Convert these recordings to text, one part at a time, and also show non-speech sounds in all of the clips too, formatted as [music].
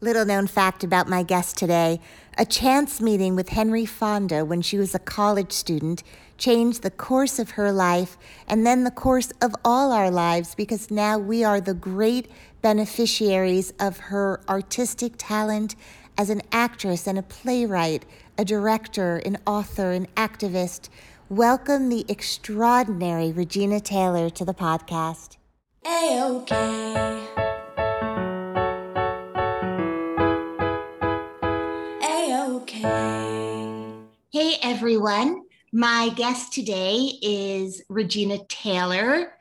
Little known fact about my guest today a chance meeting with Henry Fonda when she was a college student changed the course of her life and then the course of all our lives because now we are the great beneficiaries of her artistic talent as an actress and a playwright, a director, an author, an activist. Welcome the extraordinary Regina Taylor to the podcast. A-OK. Hey everyone, my guest today is Regina Taylor.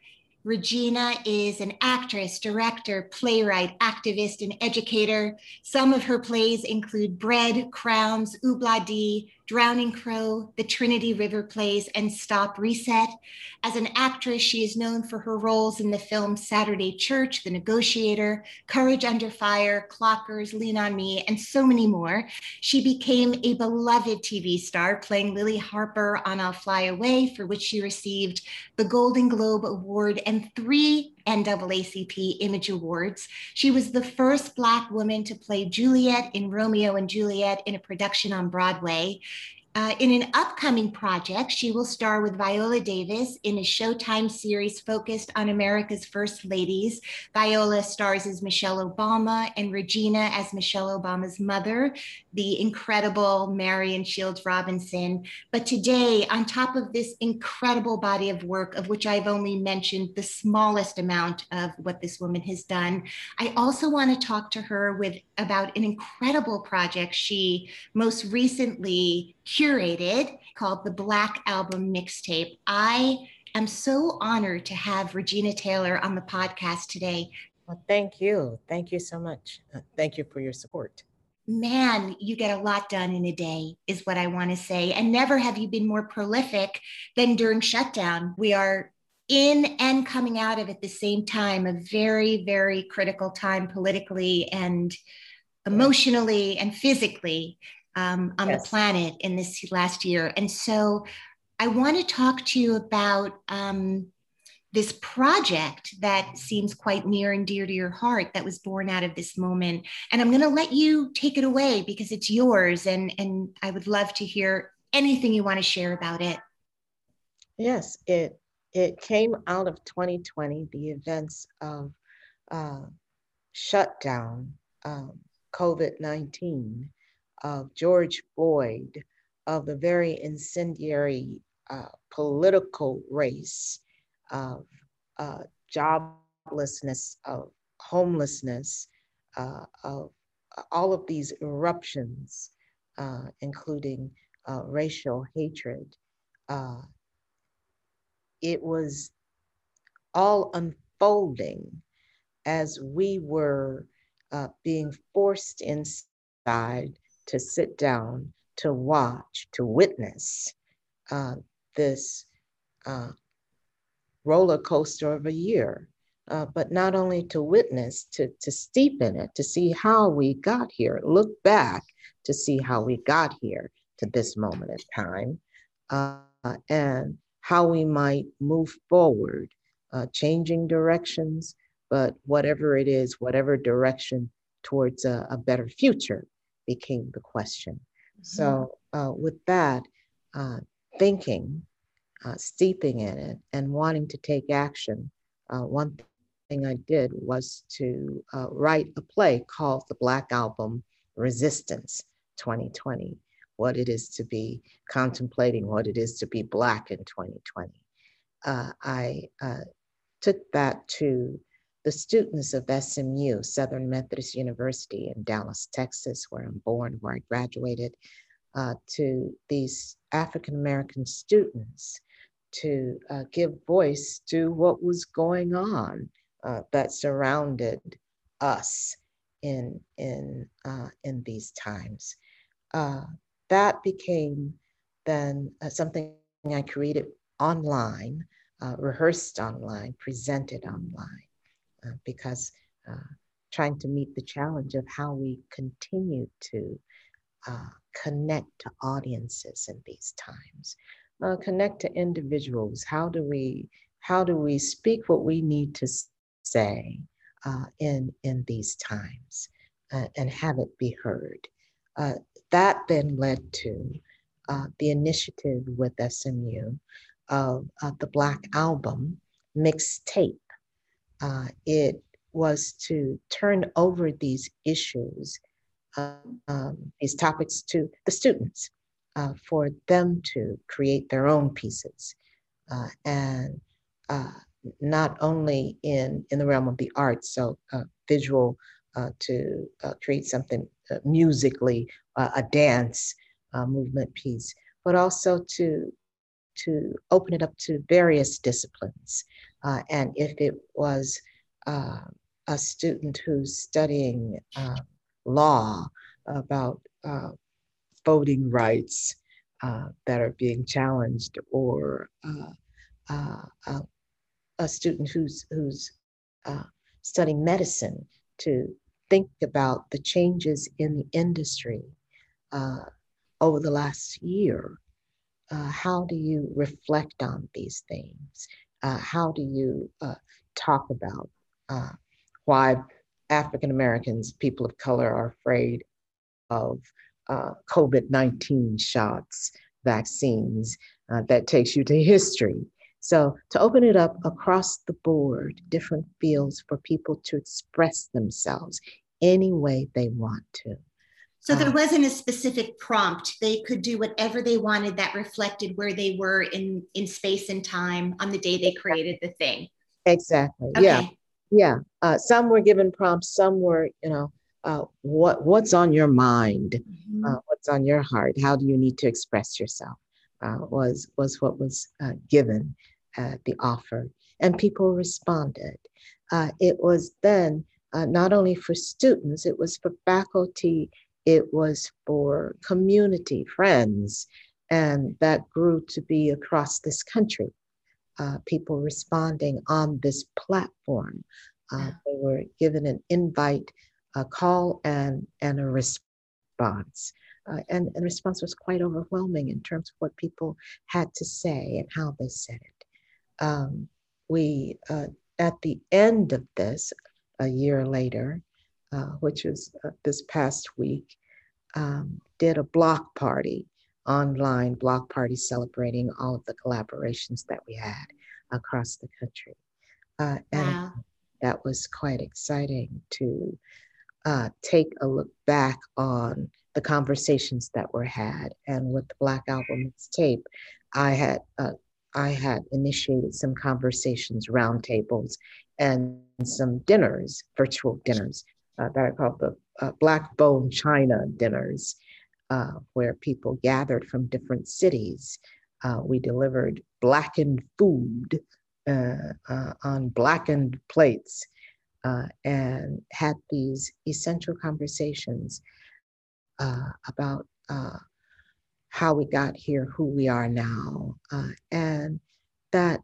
Regina is an actress, director, playwright, activist, and educator. Some of her plays include Bread, Crowns, Oobla Drowning Crow, the Trinity River Plays, and Stop Reset. As an actress, she is known for her roles in the films Saturday Church, The Negotiator, Courage Under Fire, Clockers, Lean on Me, and so many more. She became a beloved TV star, playing Lily Harper on I'll Fly Away, for which she received the Golden Globe Award and three NAACP Image Awards. She was the first Black woman to play Juliet in Romeo and Juliet in a production on Broadway. Uh, in an upcoming project, she will star with Viola Davis in a Showtime series focused on America's First Ladies. Viola stars as Michelle Obama and Regina as Michelle Obama's mother, the incredible Marion Shields Robinson. But today, on top of this incredible body of work, of which I've only mentioned the smallest amount of what this woman has done, I also want to talk to her with about an incredible project she most recently curated called the Black Album Mixtape. I am so honored to have Regina Taylor on the podcast today. Well, thank you. Thank you so much. Uh, thank you for your support. Man, you get a lot done in a day, is what I want to say. And never have you been more prolific than during shutdown. We are in and coming out of at the same time, a very, very critical time politically and emotionally and physically um, on yes. the planet in this last year. And so I want to talk to you about um, this project that seems quite near and dear to your heart that was born out of this moment. And I'm going to let you take it away because it's yours. And, and I would love to hear anything you want to share about it. Yes, it, it came out of 2020, the events of uh, shutdown, um, COVID 19 of George Floyd, of the very incendiary uh, political race of uh, joblessness, of homelessness, uh, of all of these eruptions, uh, including uh, racial hatred. Uh, it was all unfolding as we were being forced inside to sit down, to watch, to witness uh, this uh, roller coaster of a year. Uh, but not only to witness, to, to steep in it, to see how we got here, look back to see how we got here to this moment in time, uh, and how we might move forward, uh, changing directions, but whatever it is, whatever direction towards a, a better future became the question. Mm-hmm. So, uh, with that, uh, thinking, uh, steeping in it, and wanting to take action, uh, one thing I did was to uh, write a play called The Black Album Resistance 2020, what it is to be contemplating what it is to be Black in 2020. Uh, I uh, took that to the students of SMU, Southern Methodist University in Dallas, Texas, where I'm born, where I graduated, uh, to these African American students to uh, give voice to what was going on uh, that surrounded us in in uh, in these times. Uh, that became then uh, something I created online, rehearsed online, presented online, uh, because trying to meet the challenge of how we continue to connect to audiences in these times, connect to individuals. How do we how do we speak what we need to say uh, in, in these times uh, and have it be heard. Uh, that then led to uh, the initiative with SMU of the Black Album mixtape. Uh, it was to turn over these issues, um, these topics to the students uh, for them to create their own pieces. and not only in, in the realm of the arts, so uh, visual uh, to uh, create something uh, musically, uh, a dance uh, movement piece, but also to, to open it up to various disciplines. And if it was a student who's studying law about voting rights that are being challenged or uh, uh, a student who's who's uh, studying medicine to think about the changes in the industry uh, over the last year. Uh, how do you reflect on these things? Uh, how do you uh, talk about uh, why African Americans, people of color, are afraid of COVID 19 shots, vaccines? that takes you to history so to open it up across the board, different fields for people to express themselves any way they want to. So there uh, wasn't a specific prompt. They could do whatever they wanted that reflected where they were in in space and time on the day they created the thing. Exactly. Okay. Yeah. Yeah. Uh, some were given prompts. Some were, you know, uh, what what's on your mind, mm-hmm. uh, what's on your heart. How do you need to express yourself? Uh, was was what was uh, given, uh, the offer, and people responded. Uh, it was then uh, not only for students, it was for faculty, it was for community, friends, and that grew to be across this country. Uh, people responding on this platform. Uh, they were given an invite, a call, and, and a response. Uh, and, and the response was quite overwhelming in terms of what people had to say and how they said it um, we, uh, at the end of this, a year later, uh, which was uh, this past week, um, did a block party, online block party celebrating all of the collaborations that we had across the country. Uh, and wow. that was quite exciting to uh, take a look back on the conversations that were had. And with the Black Album tape, I had uh, I had initiated some conversations, roundtables, and some dinners, virtual dinners uh, that I called the uh, Black Bone China dinners, uh, where people gathered from different cities. Uh, we delivered blackened food uh, uh, on blackened plates and had these essential conversations about how we got here, who we are now, and that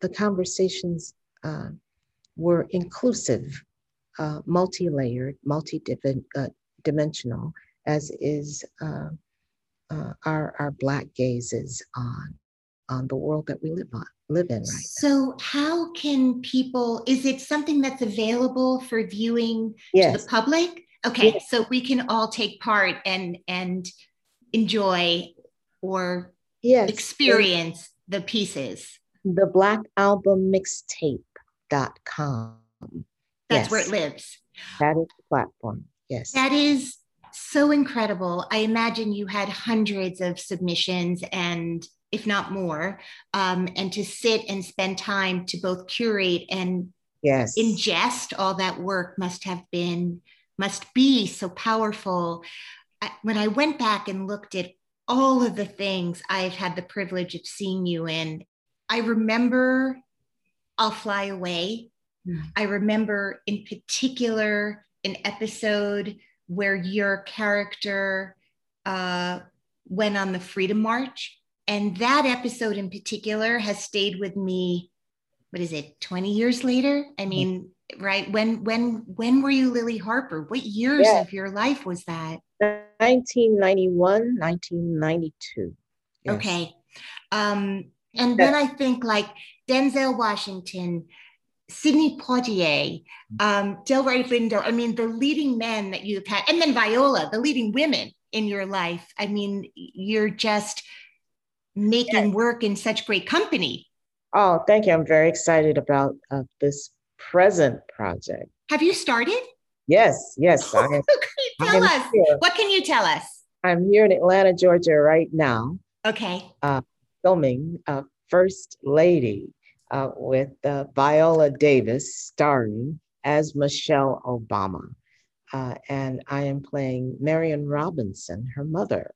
the conversations were inclusive, uh, multi layered, multi dimensional, as is uh, uh, our, our Black gazes on, on the world that we live on. Live in right so now. how can people is it something that's available for viewing yes. to the public okay yes. so we can all take part and and enjoy or yes. experience the pieces? The Black Album Mixtape.com. That's yes. where it lives. That is the platform. Yes. That is so incredible. I imagine you had hundreds of submissions and if not more, um, and to sit and spend time to both curate and yes ingest all that work must have been must be so powerful. I, when I went back and looked at all of the things I've had the privilege of seeing you in, I remember I'll Fly Away. Mm. I remember in particular an episode where your character uh, went on the Freedom March. And that episode in particular has stayed with me. What is it, 20 years later? I hmm. mean, right? When when when were you Lily Harper? What years yeah. of your life was that? 1991, 1992. Yes. Okay. Um, and then I think like Denzel Washington, Sidney Poitier, um, Delroy Lindo, I mean, the leading men that you've had, and then Viola, the leading women in your life. I mean, you're just making yes. work in such great company. Oh, thank you. I'm very excited about uh, this present project. Have you started? Yes, yes. [laughs] I am, tell us. Here. What can you tell us? I'm here in Atlanta, Georgia right now. Okay. Uh, filming uh, First Lady uh, with uh, Viola Davis starring as Michelle Obama. Uh, and I am playing Marion Robinson, her mother.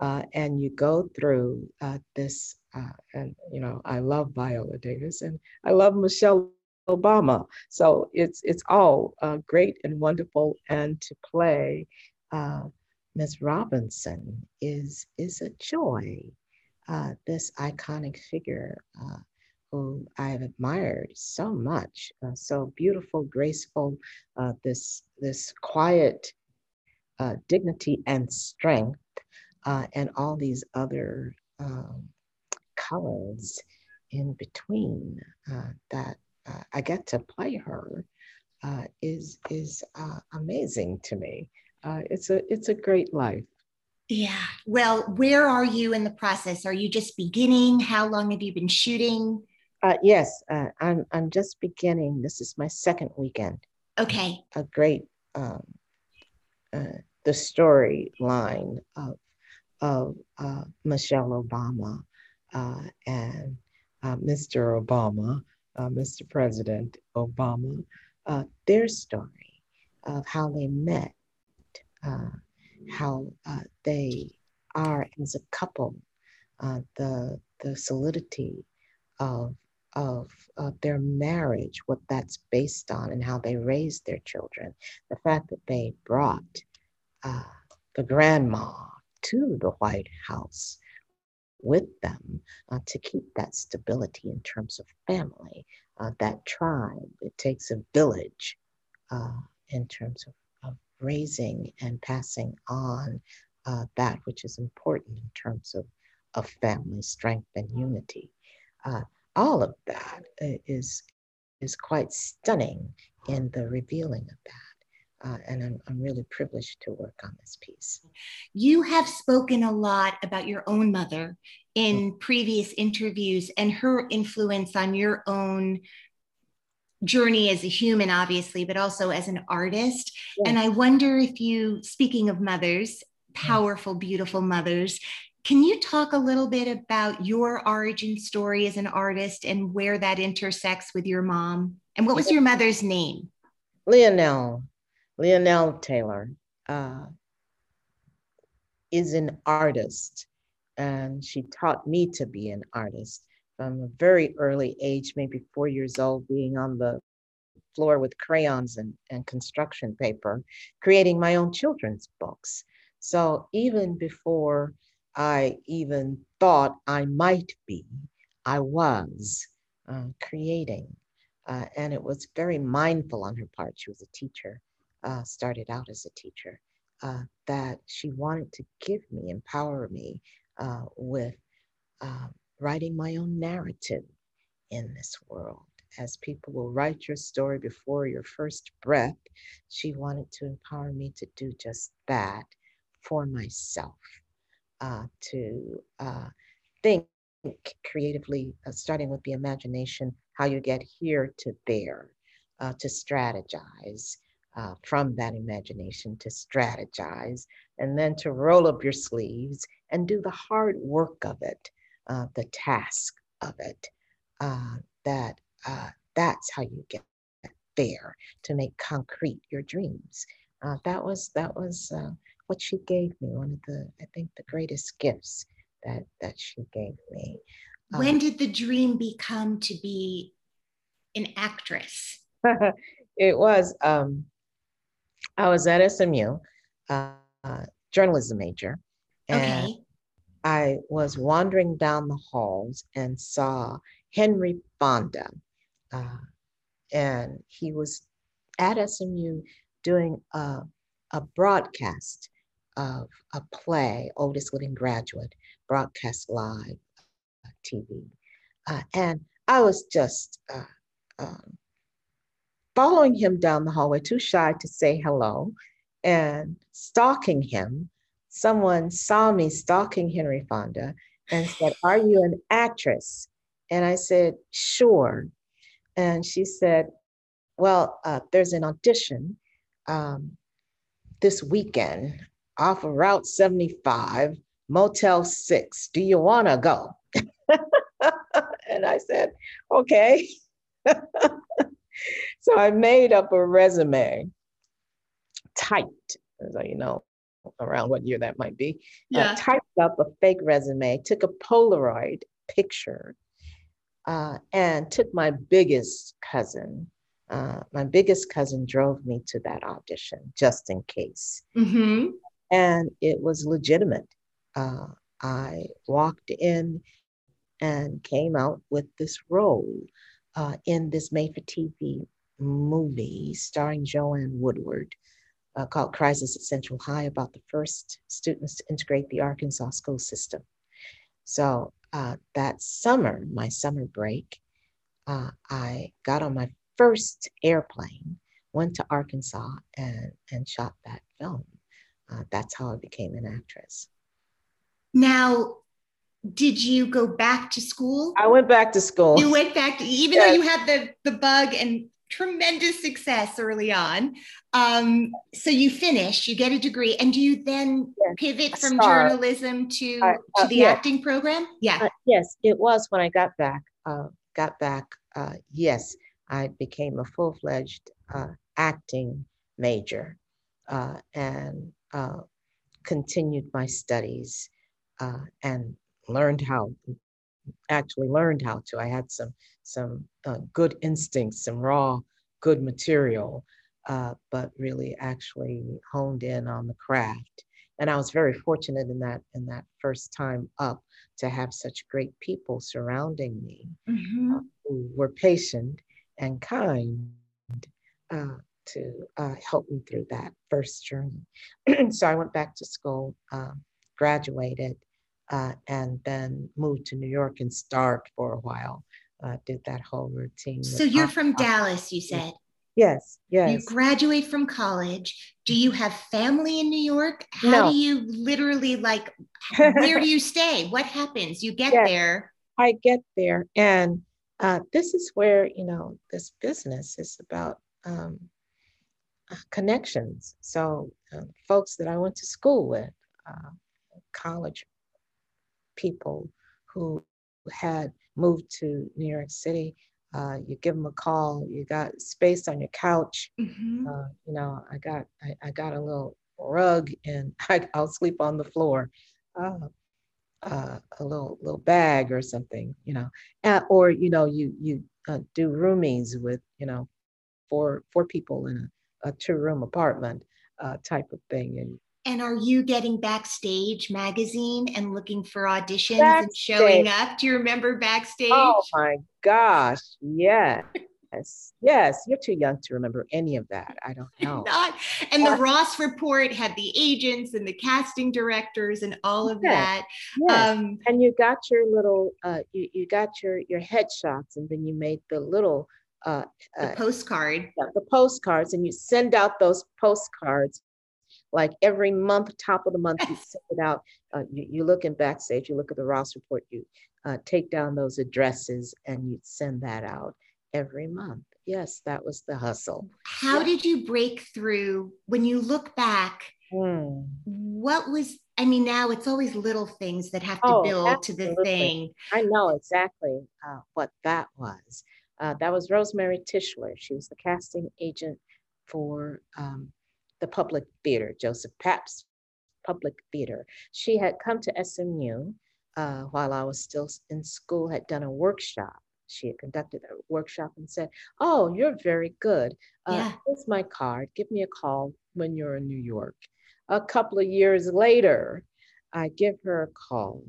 Uh, and you go through uh, this, uh, and you know, I love Viola Davis and I love Michelle Obama. So it's it's all great and wonderful. And to play Miss Robinson is is a joy. this iconic figure who I've admired so much, uh, so beautiful, graceful, uh, this, this quiet uh, dignity and strength, uh, and all these other um, colors in between uh, that uh, I get to play her is, is amazing to me. it's, a, it's a great life. Yeah. Well, where are you in the process? Are you just beginning? How long have you been shooting? Uh, yes, uh, I'm. I'm just beginning. This is my second weekend. Okay. A great um, uh, the storyline of of uh, Michelle Obama uh, and uh, Mr. Obama, Mr. President Obama, their story of how they met, how they are as a couple, the the solidity of of, of their marriage, what that's based on, and how they raised their children. The fact that they brought uh, the grandma to the White House with them uh, to keep that stability in terms of family, uh, that tribe. It takes a village uh, in terms of, of, raising and passing on uh, that which is important in terms of, of family strength and unity. Uh, all of that is is quite stunning in the revealing of that. Uh, and I'm, I'm really privileged to work on this piece. You have spoken a lot about your own mother in mm-hmm. previous interviews and her influence on your own journey as a human, obviously, but also as an artist. Yes. And I wonder if you, speaking of mothers, powerful, beautiful mothers, can you talk a little bit about your origin story as an artist and where that intersects with your mom? And what was your mother's name? Leonelle. Leonelle Taylor uh, is an artist, and she taught me to be an artist from a very early age, maybe four years old, being on the floor with crayons and, and construction paper, creating my own children's books. So even before I even thought I might be, I was uh, creating. Uh, and it was very mindful on her part. She was a teacher, uh, started out as a teacher, uh, that she wanted to give me, empower me uh, with um, writing my own narrative in this world. As people will write your story before your first breath, she wanted to empower me to do just that for myself uh, to uh, think creatively, uh, starting with the imagination, how you get here to there, uh, to strategize, uh, from that imagination to strategize and then to roll up your sleeves and do the hard work of it, uh, the task of it. That that's how you get there to make concrete your dreams. Uh, that was that was uh, what she gave me. One of the I think the greatest gifts that that she gave me. When um, did the dream become to be an actress? [laughs] it was. Um, I was at SMU, uh, journalism major, and okay. I was wandering down the halls and saw Henry Fonda, uh, and he was at SMU doing a, a broadcast of a play, Oldest Living Graduate, broadcast live uh, TV. Uh, and I was just uh, um, following him down the hallway, too shy to say hello, and stalking him. Someone saw me stalking Henry Fonda and said, [sighs] Are you an actress? And I said, Sure. And she said, Well, uh, there's an audition um, this weekend off of Route 75, Motel 6. Do you want to go? [laughs] and I said, Okay. [laughs] so I made up a resume, typed, so you know, around what year that might be. Uh, yeah. Uh, typed up a fake resume, took a Polaroid picture, uh, and took my biggest cousin. Uh, my biggest cousin drove me to that audition just in case. Mm-hmm. And it was legitimate. Uh, I walked in and came out with this role uh, in this made for TV movie starring Joanne Woodward uh, called Crisis at Central High about the first students to integrate the Arkansas school system. So uh, that summer, my summer break, uh, I got on my first airplane, went to Arkansas, and, and shot that film. Uh, that's how I became an actress. Now, did you go back to school? I went back to school. You went back, to, even yes. though you had the, the bug and tremendous success early on. Um, so you finish, you get a degree, and do you then yes. pivot from journalism to, uh, uh, to the acting program? Yeah. Uh, yes, it was when I got back. Uh, got back. Uh, yes, I became a full fledged uh, acting major and continued my studies and learned how actually learned how to. I had some some uh, good instincts, some raw good material, uh, but really actually honed in on the craft. And I was very fortunate in that in that first time up to have such great people surrounding me mm-hmm. uh, who were patient and kind uh, to uh, help me through that first journey. [clears throat] so I went back to school, um, graduated, uh, and then moved to New York and starved for a while. Uh, did that whole routine. So you're from Dallas, you said. Yes, yes. You graduate from college. Do you have family in New York? How no. do you literally like? [laughs] where do you stay? What happens? You get yes, there. I get there, and uh, this is where you know this business is about um, uh, connections. So, uh, folks that I went to school with, uh, college people who had moved to New York City. Uh, you give them a call. You got space on your couch. Mm-hmm. Uh, you know, I got I, I, got a little rug, and [laughs] I, will sleep on the floor. Uh, uh, a little little bag or something, you know, uh, or you know, you you uh, do roomies with you know, four four people in a, a two room apartment uh, type of thing, and and are you getting Backstage magazine and looking for auditions backstage. and showing up? Do you remember Backstage? Oh my gosh, yes. Yes, yes, you're too young to remember any of that. I don't [laughs] know. Not, and the Ross report had the agents and the casting directors and all of yes, that. Yes. Um, and you got your little, uh, you, you got your your headshots, and then you made the little uh, the uh, postcard. the postcards, and you send out those postcards like every month, top of the month, you [laughs] send it out. Uh, you, you look in backstage, you look at the Ross report, you uh, take down those addresses and you send that out. Every month. Yes, that was the hustle. How Yeah. did you break through when you look back? Hmm. What was, I mean, now it's always little things that have to Oh, build to the thing. I know exactly uh, what that was. Uh, that was Rosemarie Tichler. She was the casting agent for um, the public theater, Joseph Papp's public theater. She had come to SMU uh, while I was still in school, had done a workshop. She had conducted a workshop and said, Oh, you're very good. Uh, Yeah. Here's my card. Give me a call when you're in New York. A couple of years later, I give her a call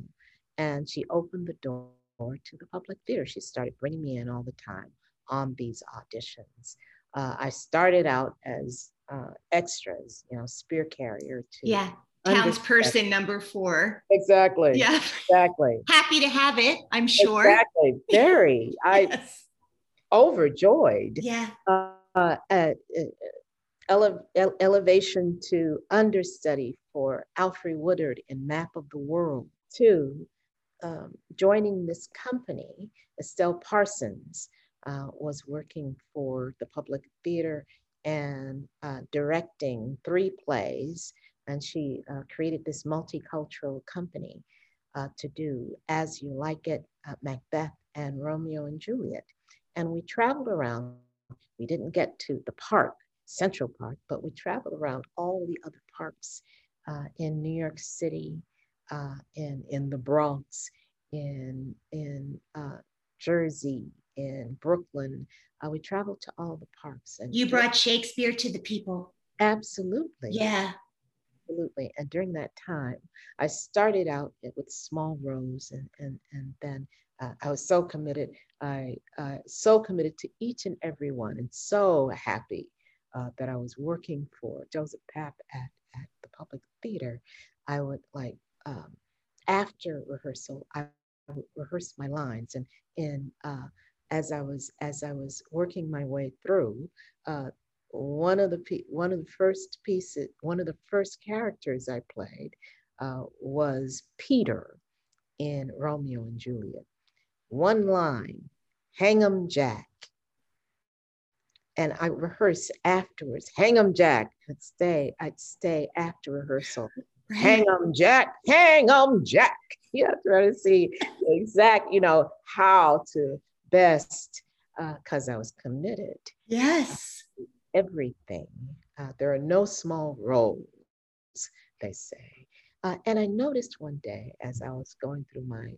and she opened the door to the public theater. She started bringing me in all the time on these auditions. Uh, I started out as uh, extras, you know, spear carrier to Yeah. Townsperson number four. Exactly. Yeah. Exactly. [laughs] Happy to have it, I'm sure. Exactly. Very. [laughs] I overjoyed. Yeah. Uh, uh, uh, ele- ele- elevation to understudy for Alfre Woodard in Map of the World. Two, um, joining this company, Estelle Parsons uh, was working for the Public Theater and uh, directing three plays. And she uh, created this multicultural company uh, to do As You Like It, uh, Macbeth, and Romeo and Juliet. And we traveled around. We didn't get to the park, Central Park, but we traveled around all the other parks uh, in New York City, uh, in, in the Bronx, in, in uh, Jersey, in Brooklyn. Uh, we traveled to all the parks. And You brought Shakespeare to the people. Absolutely. Yeah. Absolutely. And during that time, I started out with small roles, and and and then uh, I was so committed. I uh, so committed to each and every one, and so happy uh, that I was working for Joseph Papp at at the Public Theater. I would like um, after rehearsal, I would rehearse my lines, and in uh, as I was as I was working my way through. Uh, one of the one of the first pieces, one of the first characters I played uh, was Peter in Romeo and Juliet. One line, "Hang 'em, Jack," and I rehearsed afterwards. "Hang 'em, Jack." I'd stay. I'd stay after rehearsal. [laughs] Right. Hang 'em, Jack. Hang 'em, Jack. [laughs] You have to try to see the exact, you know, how to best, because I was committed Yes. Everything. Uh, there are no small roles, they say. Uh, and I noticed one day as I was going through my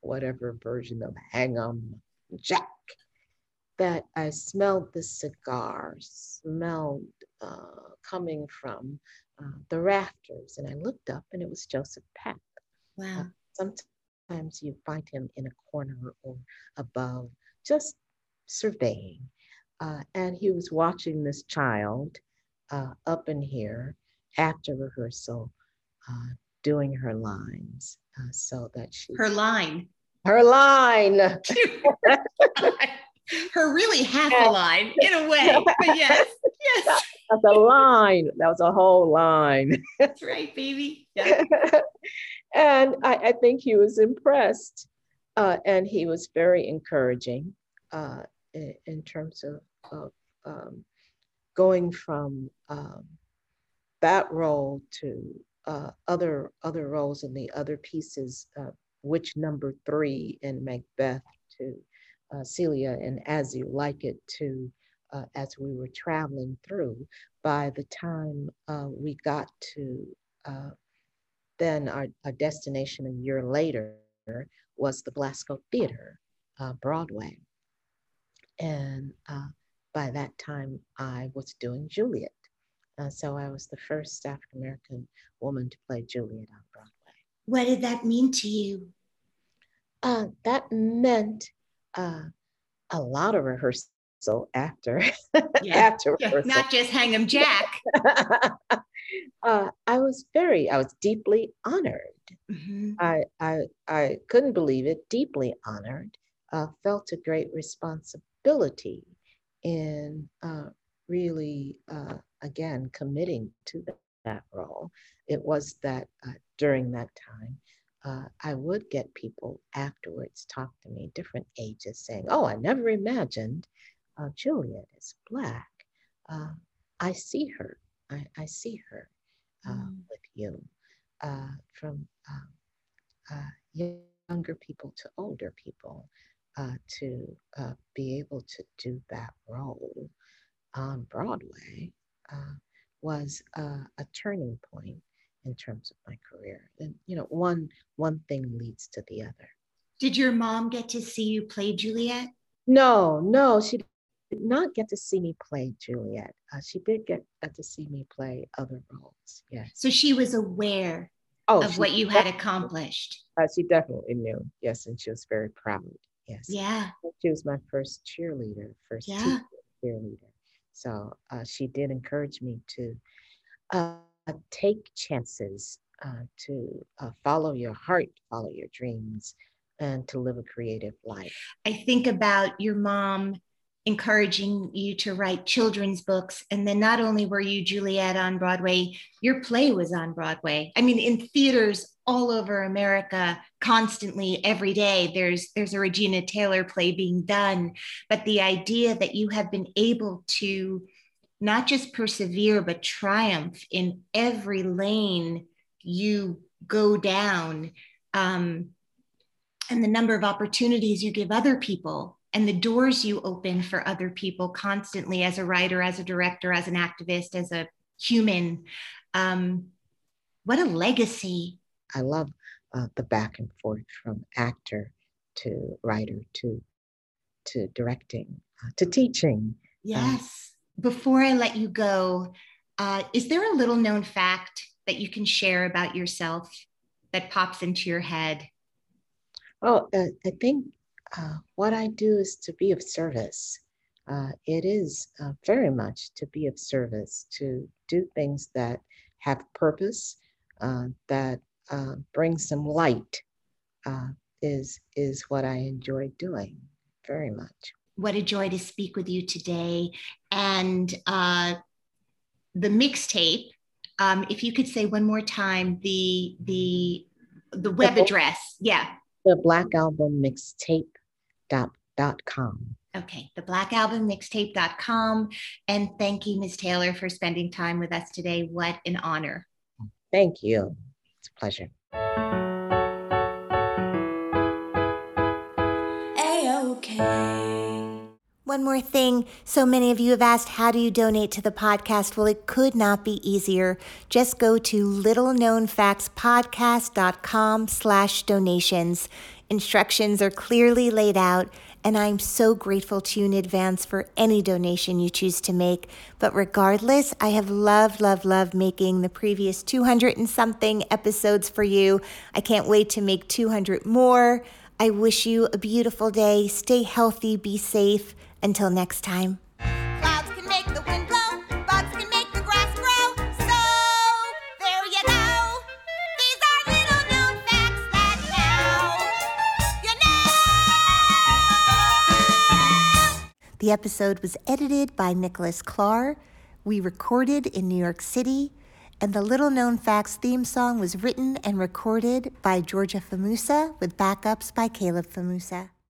whatever version of Hang 'em Jack that I smelled the cigar, smelled uh, coming from uh, the rafters. And I looked up and it was Joseph Papp. Wow. Sometimes you find him in a corner or above, just surveying. Uh, and he was watching this child uh, up in here after rehearsal, uh, doing her lines uh, so that she Her line. her line. [laughs] Her really half a line in a way. [laughs] But yes. Yes. That's a line. That was a whole line. That's right, baby. Yeah. [laughs] and I, I think he was impressed. Uh, and he was very encouraging uh, in, in terms of, of um, going from um, that role to uh, other other roles in the other pieces, uh, which number three in Macbeth to uh, Celia and As You Like It to uh, as we were traveling through. By the time uh, we got to uh, then our, our destination a year later was the Belasco Theater, Broadway. And by that time, I was doing Juliet. Uh, so I was the first African American woman to play Juliet on Broadway. What did that mean to you? Uh, that meant uh, a lot of rehearsal after [laughs] Yeah. after Yeah, rehearsal. not just hang 'em Jack. [laughs] uh, I was very, I was deeply honored. Mhm. I, I, I couldn't believe it, deeply honored, uh, felt a great responsibility in uh, really, uh, again, committing to that, that role. It was that uh, during that time, uh, I would get people afterwards talk to me, different ages, saying, "Oh, I never imagined uh, Juliet is black. Uh, I see her. I, I see her uh, mm. with you." Uh, from um, uh, younger people to older people, to be able to do that role on Broadway was a turning point in terms of my career. And you know, one one thing leads to the other. Did your mom get to see you play Juliet? No, no, she did not get to see me play Juliet. Uh, she did get, get to see me play other roles. Yes. So she was aware oh, of what you had accomplished. Uh, she definitely knew. Yes, and she was very proud. Yes. Yeah. She was my first cheerleader, first yeah. cheerleader. So uh, she did encourage me to uh, take chances, uh, to uh, follow your heart, follow your dreams, and to live a creative life. I think about your mom encouraging you to write children's books. And then not only were you Juliet on Broadway, your play was on Broadway. I mean, in theaters all over America, constantly every day, there's there's a Regina Taylor play being done. But the idea that you have been able to not just persevere, but triumph in every lane you go down. Um, and the number of opportunities you give other people and the doors you open for other people constantly as a writer, as a director, as an activist, as a human. Um, what a legacy. I love uh, the back and forth from actor to writer to to directing uh, to teaching. Yes before I let you go, uh, is there a little known fact that you can share about yourself that pops into your head? Oh, uh, I think uh, what I do is to be of service. Uh, it is uh, very much to be of service, to do things that have purpose, uh, that bring some light, is, is what I enjoy doing very much what a joy to speak with you today. And uh, the mixtape, um, if you could say one more time the the the web the, address, yeah. The Black Album Mixtape dot. Okay, the Black Album Mixtape.com. And thank you, Ms. Taylor, for spending time with us today. What an honor. Thank you. It's a pleasure. One more thing. So many of you have asked, how do you donate to the podcast? Well, it could not be easier. Just go to littleknownfactspodcast.com slash donations. Instructions are clearly laid out, and I'm so grateful to you in advance for any donation you choose to make. But regardless, I have loved, loved, loved making the previous 200 and something episodes for you. I can't wait to make 200 more. I wish you a beautiful day. Stay healthy, be safe. Until next time. Clouds can make the wind blow, bugs can make the grass grow. So, there you go. These are little known facts that now you know. The episode was edited by Nicholas Clark. We recorded in New York City and the Little Known Facts theme song was written and recorded by Georgia Famusa with backups by Caleb Famusa.